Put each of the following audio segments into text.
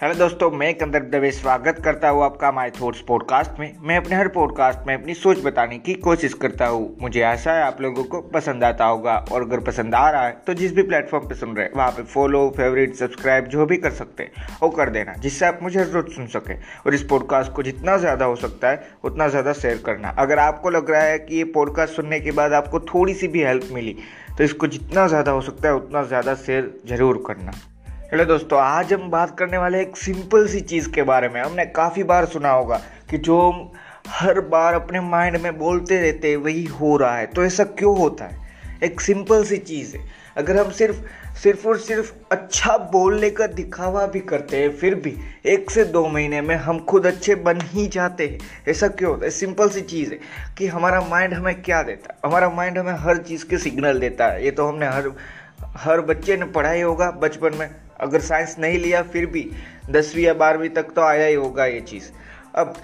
Hello दोस्तों, मैं कंदर दवे स्वागत करता हूँ आपका माई थॉट्स पॉडकास्ट में। मैं अपने हर पॉडकास्ट में अपनी सोच बताने की कोशिश करता हूँ। मुझे आशा है आप लोगों को पसंद आता होगा। और अगर पसंद आ रहा है तो जिस भी प्लेटफॉर्म पे सुन रहे वहाँ पे फॉलो फेवरेट सब्सक्राइब जो भी कर सकते हैं, वो कर देना, जिससे आप मुझे हर रोज सुन सकें। और इस पॉडकास्ट को जितना ज़्यादा हो सकता है, उतना ज़्यादा शेयर करना। अगर आपको लग रहा है कि ये पॉडकास्ट सुनने के बाद आपको थोड़ी सी भी हेल्प मिली तो इसको जितना ज़्यादा हो सकता है, उतना ज़्यादा शेयर ज़रूर करना। हेलो दोस्तों, आज हम बात करने वाले एक सिंपल सी चीज़ के बारे में। हमने काफ़ी बार सुना होगा कि जो हम हर बार अपने माइंड में बोलते रहते हैं, वही हो रहा है। तो ऐसा क्यों होता है? एक सिंपल सी चीज़ है। अगर हम सिर्फ़ सिर्फ़ और सिर्फ़ अच्छा बोलने का दिखावा भी करते हैं, फिर भी एक से दो महीने में हम खुद अच्छे बन ही जाते हैं। ऐसा क्यों होता है? सिंपल सी चीज़ है कि हमारा माइंड हमें क्या देता है? हमारा माइंड हमें हर चीज़ के सिग्नल देता है। ये तो हमने हर हर बच्चे ने पढ़ा ही होगा, बचपन में अगर साइंस नहीं लिया, फिर भी दसवीं या बारहवीं तक तो आया ही होगा ये चीज़। अब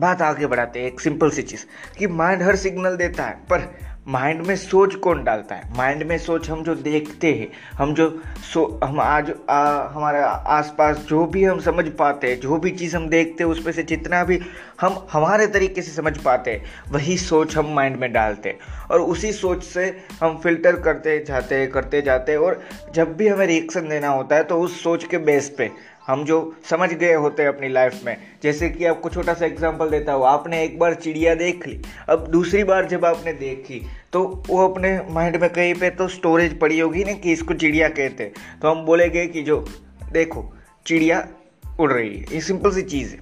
बात आगे बढ़ाते हैं, एक सिंपल सी चीज़, कि माइंड हर सिग्नल देता है, पर माइंड में सोच कौन डालता है? माइंड में सोच हम जो देखते हैं हम जो सो हम आज आ, हमारे आसपास जो भी हम समझ पाते हैं जो भी चीज़ हम देखते हैं उसमें से जितना भी हम हमारे तरीके से समझ पाते हैं वही सोच हम माइंड में डालते हैं। और उसी सोच से हम फ़िल्टर करते जाते करते जाते और जब भी हमें रिएक्शन देना होता है तो उस सोच के बेस पे हम जो समझ गए होते हैं अपनी लाइफ में, जैसे कि आपको छोटा सा एग्जांपल देता हूँ, आपने एक बार चिड़िया देख ली, अब दूसरी बार जब आपने देखी तो वो अपने माइंड में कहीं पे तो स्टोरेज पड़ी होगी ना कि इसको चिड़िया कहते हैं। तो हम बोलेंगे कि जो, देखो, चिड़िया उड़ रही है, ये सिंपल सी चीज़ है।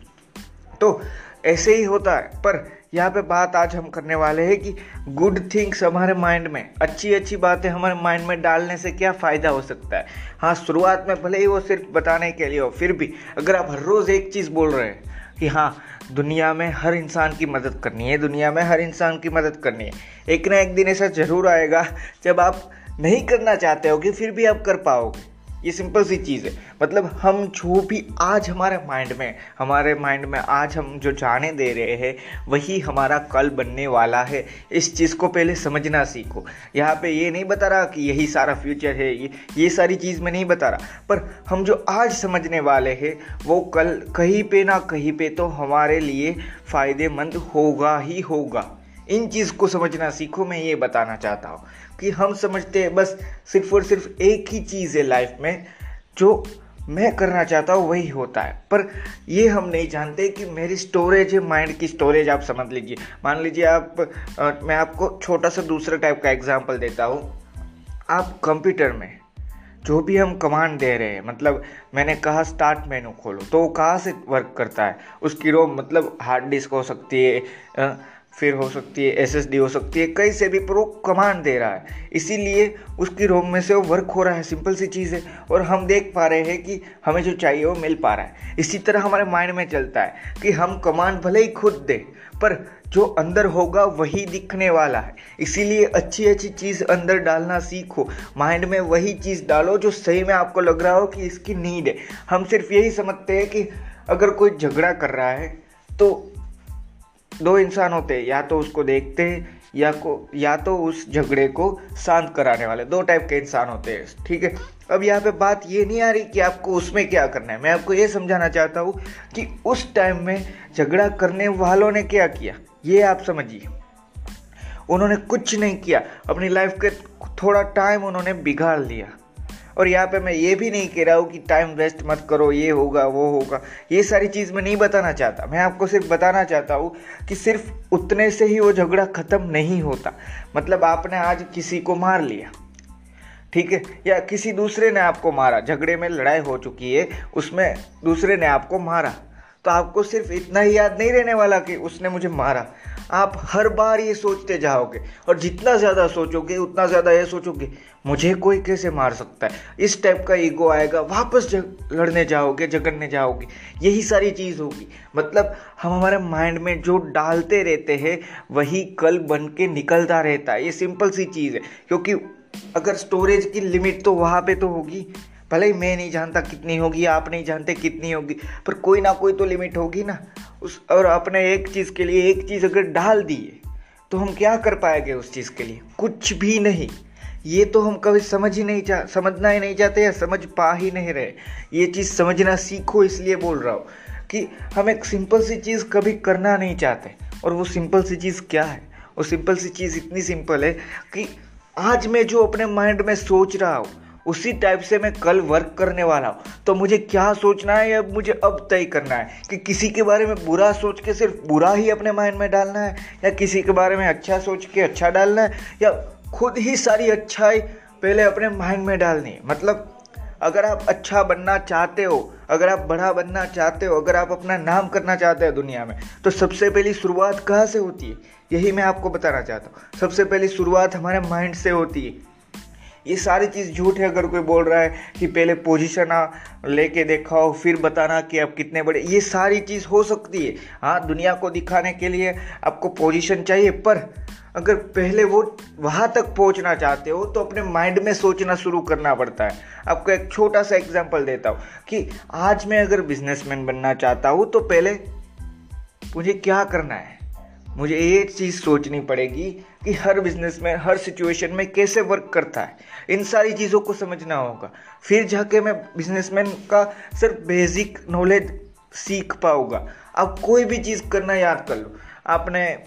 तो ऐसे ही होता है। पर यहाँ पे बात आज हम करने वाले हैं कि गुड थिंग्स हमारे माइंड में अच्छी अच्छी बातें हमारे माइंड में डालने से क्या फ़ायदा हो सकता है? हाँ शुरुआत में भले ही वो सिर्फ़ बताने के लिए हो, फिर भी अगर आप हर रोज़ एक चीज़ बोल रहे हैं कि हाँ दुनिया में हर इंसान की मदद करनी है, दुनिया में हर इंसान की मदद करनी है, एक ना एक दिन ऐसा ज़रूर आएगा जब आप नहीं करना चाहते हो कि फिर भी आप कर पाओगे। ये सिंपल सी चीज़ है। मतलब हम जो भी आज हमारे माइंड में, हमारे माइंड में आज हम जो जाने दे रहे हैं, वही हमारा कल बनने वाला है। इस चीज़ को पहले समझना सीखो। यहाँ पे ये नहीं बता रहा कि यही सारा फ्यूचर है, ये ये सारी चीज़ मैं नहीं बता रहा। पर हम जो आज समझने वाले हैं, वो कल कहीं पे ना कहीं पे तो हमारे लिए फ़ायदेमंद होगा ही होगा। इन चीज़ को समझना सीखो मैं ये बताना चाहता हूँ कि हम समझते हैं बस सिर्फ़ और सिर्फ़ एक ही चीज़ है लाइफ में जो मैं करना चाहता हूँ वही होता है। पर ये हम नहीं जानते कि मेरी स्टोरेज है माइंड की स्टोरेज आप समझ लीजिए। मान लीजिए आप आ, मैं आपको छोटा सा दूसरा टाइप का एग्ज़ाम्पल देता हूँ। आप कंप्यूटर में जो भी हम कमांड दे रहे हैं मतलब मैंने कहा स्टार्ट मेनू खोलो तो वो कहाँ से वर्क करता है? उसकी रोम मतलब हार्ड डिस्क हो सकती है फिर हो सकती है एसएसडी हो सकती है कई से भी प्रो कमांड दे रहा है। इसीलिए उसकी रोम में से वो वर्क हो रहा है सिंपल सी चीज़ है, और हम देख पा रहे हैं कि हमें जो चाहिए वो मिल पा रहा है। इसी तरह हमारे माइंड में चलता है कि हम कमांड भले ही खुद दें, पर जो अंदर होगा वही दिखने वाला है। इसीलिए अच्छी अच्छी चीज़ अंदर डालना सीखो। माइंड में वही चीज़ डालो जो सही में आपको लग रहा हो कि इसकी नीड है। हम सिर्फ़ यही समझते हैं कि अगर कोई झगड़ा कर रहा है तो दो इंसान होते हैं, या तो उसको देखते हैं, या को, या तो उस झगड़े को शांत कराने वाले, दो टाइप के इंसान होते हैं, ठीक है? अब यहाँ पे बात ये नहीं आ रही कि आपको उसमें क्या करना है। मैं आपको ये समझाना चाहता हूँ कि उस टाइम में झगड़ा करने वालों ने क्या किया? ये आप समझिए। उन्होंने कुछ नहीं किया। अपनी लाइफ के थोड़ा टाइम उन्होंने बिगाड़ लिया। और यहाँ पे मैं ये भी नहीं कह रहा हूँ कि टाइम वेस्ट मत करो, ये होगा, वो होगा। ये सारी चीज़ मैं नहीं बताना चाहता। मैं आपको सिर्फ़ बताना चाहता हूँ कि सिर्फ़ उतने से ही वो झगड़ा ख़त्म नहीं होता। मतलब आपने आज किसी को मार लिया, ठीक है? या किसी दूसरे ने आपको मारा। झगड़े में लड़ाई हो चुकी है, उसमें दूसरे ने आपको मारा। तो आपको सिर्फ़ इतना ही याद नहीं रहने वाला कि उसने मुझे मारा। आप हर बार ये सोचते जाओगे और जितना ज़्यादा सोचोगे, उतना ज़्यादा ये सोचोगे, मुझे कोई कैसे मार सकता है? इस टाइप का ईगो आएगा, वापस जग, लड़ने जाओगे झगड़ने जाओगे, यही सारी चीज़ होगी। मतलब हम हमारे माइंड में जो डालते रहते हैं, वही कल बन के निकलता रहता है। ये सिंपल सी चीज़ है, क्योंकि अगर स्टोरेज की लिमिट तो वहाँ पे तो होगी। भले ही मैं नहीं जानता कितनी होगी, आप नहीं जानते कितनी होगी, पर कोई ना कोई तो लिमिट होगी ना। उस, और आपने एक चीज़ के लिए, एक चीज़ अगर डाल दिए तो हम क्या कर पाएँगे उस चीज़ के लिए? कुछ भी नहीं। ये तो हम कभी समझ ही नहीं चाह समझना ही नहीं चाहते या समझ पा ही नहीं रहे। ये चीज़ समझना सीखो, इसलिए बोल रहा हूँ कि हम एक सिंपल सी चीज़ कभी करना नहीं चाहते। और वो सिंपल सी चीज़ क्या है? वो सिंपल सी चीज़ इतनी सिंपल है कि आज मैं जो अपने माइंड में सोच रहा हूँ उसी टाइप से मैं कल वर्क करने वाला हूँ। तो मुझे क्या सोचना है या मुझे अब तय करना है कि किसी के बारे में बुरा सोच के सिर्फ़ बुरा ही अपने माइंड में डालना है या किसी के बारे में अच्छा सोच के अच्छा डालना है या खुद ही सारी अच्छाई पहले अपने माइंड में डालनी है? मतलब अगर आप अच्छा बनना चाहते हो, अगर आप बड़ा बनना चाहते हो, अगर आप अपना नाम करना चाहते हो दुनिया में तो सबसे पहली शुरुआत कहाँ से होती है? यही मैं आपको बताना चाहता हूँ। सबसे पहली शुरुआत हमारे माइंड से होती है। ये सारी चीज़ झूठ है, अगर कोई बोल रहा है कि पहले पोजीशन आ, लेके देखाओ, फिर बताना कि आप कितने बड़े, ये सारी चीज़ हो सकती है। हाँ दुनिया को दिखाने के लिए आपको पोजीशन चाहिए, पर अगर पहले वो वहाँ तक पहुँचना चाहते हो तो अपने माइंड में सोचना शुरू करना पड़ता है। आपको एक छोटा सा एग्ज़ाम्पल देता हूँ कि आज मैं अगर बिजनेसमैन बनना चाहता हूँ तो पहले मुझे क्या करना है? मुझे ये चीज़ सोचनी पड़ेगी कि हर बिज़नेस में, हर सिचुएशन में कैसे वर्क करता है। इन सारी चीज़ों को समझना होगा। फिर जाके मैं बिजनेसमैन का सिर्फ़ बेसिक नॉलेज सीख पाऊँगा। अब कोई भी चीज़ करना याद कर लो। आपने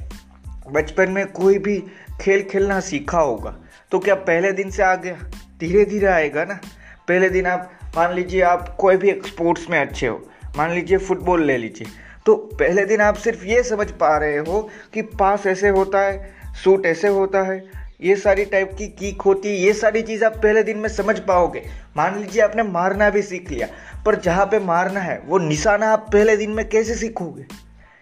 बचपन में कोई भी खेल खेलना सीखा होगा। तो क्या पहले दिन से आ गया धीरे धीरे आएगा ना? पहले दिन आप, मान लीजिए आप कोई भी स्पोर्ट्स में अच्छे हो। मान लीजिए फुटबॉल ले लीजिए। तो पहले दिन आप सिर्फ़ ये समझ पा रहे हो कि पास ऐसे होता है सूट ऐसे होता है, ये सारी टाइप की कीक होती है, ये सारी चीज़ आप पहले दिन में समझ पाओगे। मान लीजिए आपने मारना भी सीख लिया, पर जहाँ पे मारना है, वो निशाना आप पहले दिन में कैसे सीखोगे?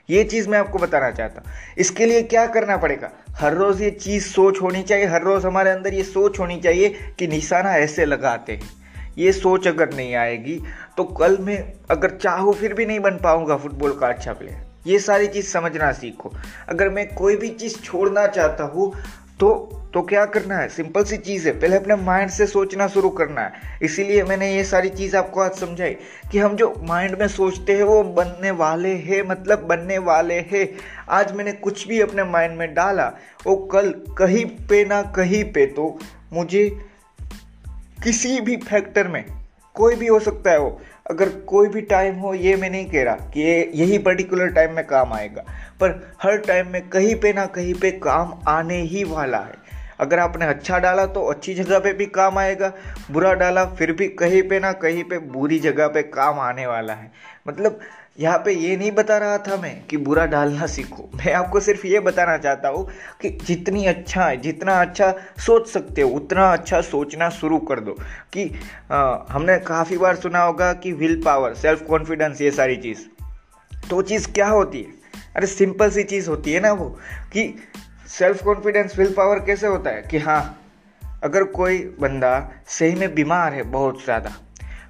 ये चीज़ मैं आपको बताना चाहता हूँ। इसके लिए क्या करना पड़ेगा? हर रोज़ ये चीज़ सोच होनी चाहिए, हर रोज़ हमारे अंदर ये सोच होनी चाहिए कि निशाना ऐसे लगाते हैं। ये सोच अगर नहीं आएगी तो कल मैं अगर चाहूँ, फिर भी नहीं बन पाऊँगा फुटबॉल का अच्छा प्लेयर ये सारी चीज़ समझना सीखो। अगर मैं कोई भी चीज़ छोड़ना चाहता हूँ तो तो क्या करना है? सिंपल सी चीज़ है। पहले अपने माइंड से सोचना शुरू करना है। इसीलिए मैंने ये सारी चीज़ आपको आज समझाई कि हम जो माइंड में सोचते हैं, वो बनने वाले हैं मतलब बनने वाले हैं। आज मैंने कुछ भी अपने माइंड में डाला, वो कल कहीं पे ना कहीं पे तो मुझे किसी भी फैक्टर में, कोई भी हो सकता है वो अगर कोई भी टाइम हो, ये मैं नहीं कह रहा कि ये, यही पर्टिकुलर टाइम में काम आएगा, पर हर टाइम में कहीं पे ना कहीं पे काम आने ही वाला है। अगर आपने अच्छा डाला तो अच्छी जगह पे भी काम आएगा बुरा डाला फिर भी कहीं पे ना कहीं पे बुरी जगह पे काम आने वाला है। मतलब यहाँ पे ये नहीं बता रहा था मैं कि बुरा डालना सीखो। मैं आपको सिर्फ़ ये बताना चाहता हूँ कि जितनी अच्छा है जितना अच्छा सोच सकते हो उतना अच्छा सोचना शुरू कर दो। कि आ, हमने काफ़ी बार सुना होगा कि विल पावर सेल्फ कॉन्फिडेंस ये सारी चीज़। तो चीज़ क्या होती है? अरे सिंपल सी चीज़ होती है ना वो कि सेल्फ कॉन्फिडेंस विल पावर कैसे होता है? कि हाँ अगर कोई बंदा सही में बीमार है बहुत ज़्यादा,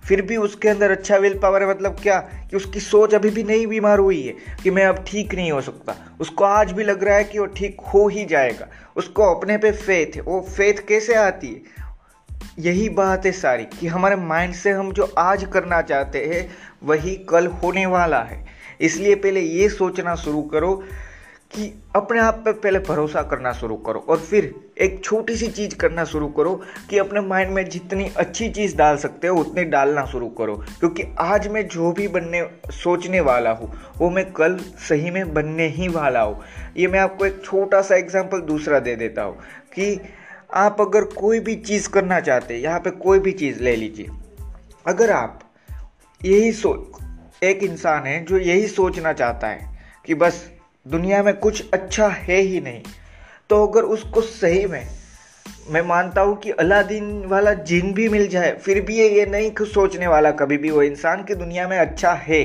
फिर भी उसके अंदर अच्छा विल पावर है मतलब क्या? कि उसकी सोच अभी भी नहीं बीमार हुई है, कि मैं अब ठीक नहीं हो सकता। उसको आज भी लग रहा है कि वो ठीक हो ही जाएगा। उसको अपने पे फेथ है। वो फेथ कैसे आती है? यही बात है सारी, कि हमारे माइंड से हम जो आज करना चाहते हैं, वही कल होने वाला है। इसलिए पहले ये सोचना शुरू करो कि अपने आप पे पहले भरोसा करना शुरू करो और फिर एक छोटी सी चीज़ करना शुरू करो कि अपने माइंड में जितनी अच्छी चीज़ डाल सकते हो, उतनी डालना शुरू करो। क्योंकि आज मैं जो भी बनने, सोचने वाला हूँ, वो मैं कल सही में बनने ही वाला हूँ। ये मैं आपको एक छोटा सा एग्ज़ाम्पल दूसरा दे देता हूँ कि आप अगर कोई भी चीज़ करना चाहते, यहाँ पे कोई भी चीज़ ले लीजिए। अगर आप यही सोच एक इंसान है जो यही सोचना चाहता है कि बस दुनिया में कुछ अच्छा है ही नहीं। तो अगर उसको सही में, मैं मानता हूँ कि अलादीन वाला जिन भी मिल जाए, फिर भी ये नहीं सोचने वाला कभी भी वो इंसान की दुनिया में अच्छा है।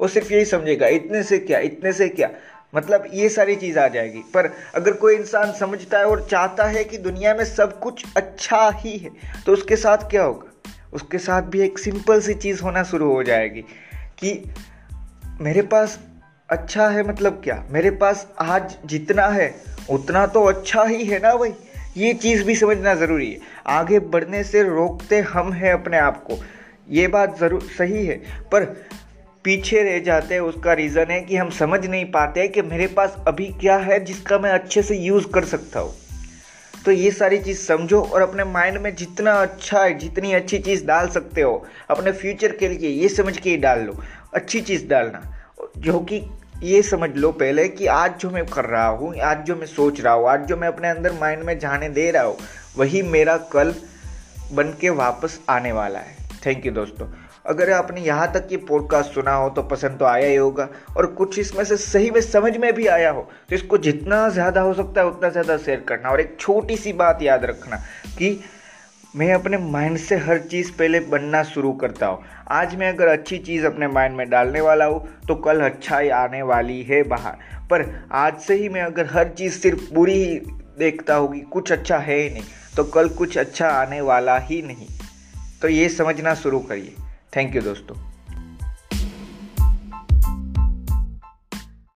वो सिर्फ़ यही समझेगा, इतने से क्या, इतने से क्या। मतलब ये सारी चीज़ आ जाएगी। पर अगर कोई इंसान समझता है और चाहता है कि दुनिया में सब कुछ अच्छा ही है तो उसके साथ क्या होगा? उसके साथ भी एक सिंपल सी चीज़ होना शुरू हो जाएगी कि मेरे पास अच्छा है मतलब क्या? मेरे पास आज जितना है, उतना तो अच्छा ही है ना भाई? ये चीज़ भी समझना ज़रूरी है। आगे बढ़ने से रोकते हम हैं अपने आप को। ये बात ज़रूर सही है, पर पीछे रह जाते हैं, उसका रीज़न है कि हम समझ नहीं पाते कि मेरे पास अभी क्या है जिसका मैं अच्छे से यूज़ कर सकता हूँ। तो ये सारी चीज़ समझो और अपने माइंड में जितना अच्छा है, जितनी अच्छी चीज़ डाल सकते हो, अपने फ्यूचर के लिए ये समझ के ही डाल लो। अच्छी चीज़ डालना। जो कि ये समझ लो पहले कि आज जो मैं कर रहा हूँ, आज जो मैं सोच रहा हूँ, आज जो मैं अपने अंदर माइंड में जाने दे रहा हूँ, वही मेरा कल बन के वापस आने वाला है। थैंक यू दोस्तों। अगर आपने यहाँ तक ये पॉडकास्ट सुना हो तो पसंद तो आया ही होगा और कुछ इसमें से सही में समझ में भी आया हो तो इसको जितना ज़्यादा हो सकता है, उतना ज़्यादा शेयर करना और एक छोटी सी बात याद रखना कि मैं अपने माइंड से हर चीज़ पहले बनना शुरू करता हूँ। आज मैं अगर अच्छी चीज़ अपने माइंड में डालने वाला हूँ तो कल अच्छा ही आने वाली है बाहर। पर आज से ही मैं अगर हर चीज़ सिर्फ़ बुरी ही देखता होगी कुछ अच्छा है ही नहीं तो कल कुछ अच्छा आने वाला ही नहीं। तो ये समझना शुरू करिए। थैंक यू दोस्तों।